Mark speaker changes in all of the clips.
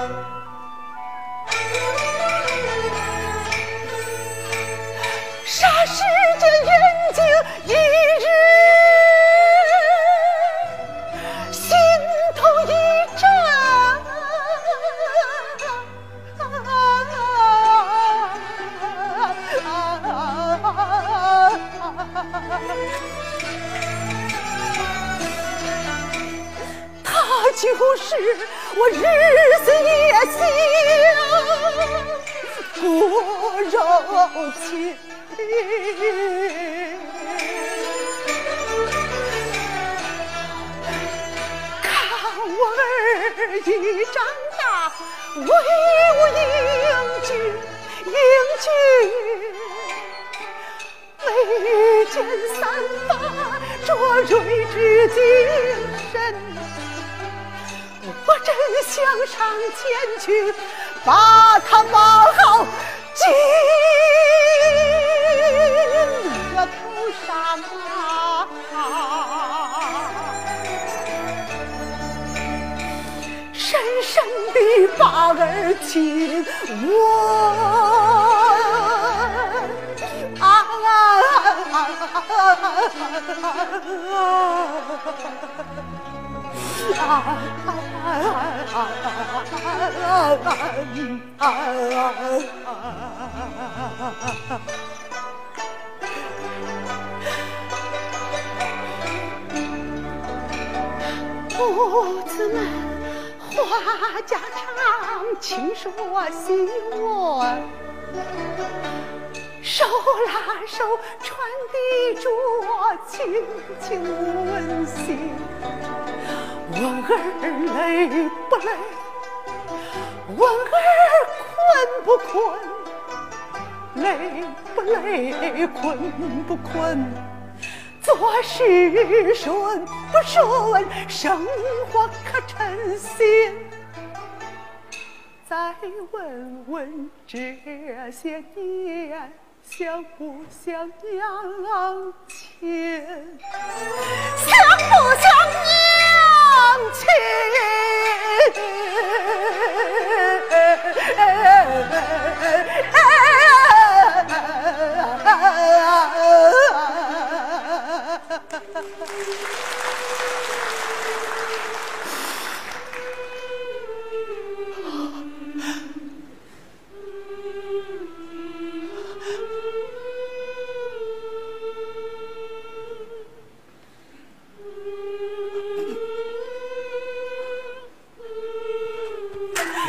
Speaker 1: Bye. 就是我日思夜想过柔情。看我儿已长大，威武英俊，英俊。眉间散发着睿智精神，我真想上前去把他抱好，紧额头上啊，深深地把儿亲我。母子们话家常，情说心窝。手拉手传递着亲情温馨，问儿累不累？问儿困不困？累不累？困不困？做事顺不顺？生活可称心？再问问这些年。想不想娘亲？想不想娘亲？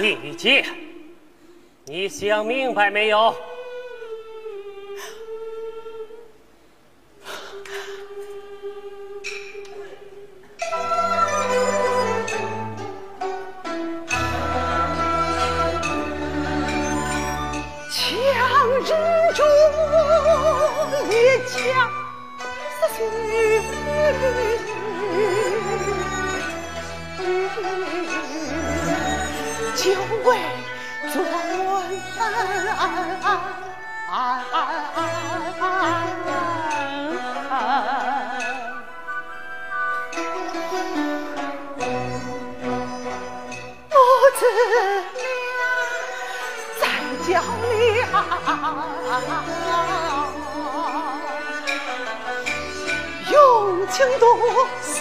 Speaker 2: 李姐，你想明白没有？
Speaker 1: 强忍住一腔思绪。就为做母子俩在较量，用情多心。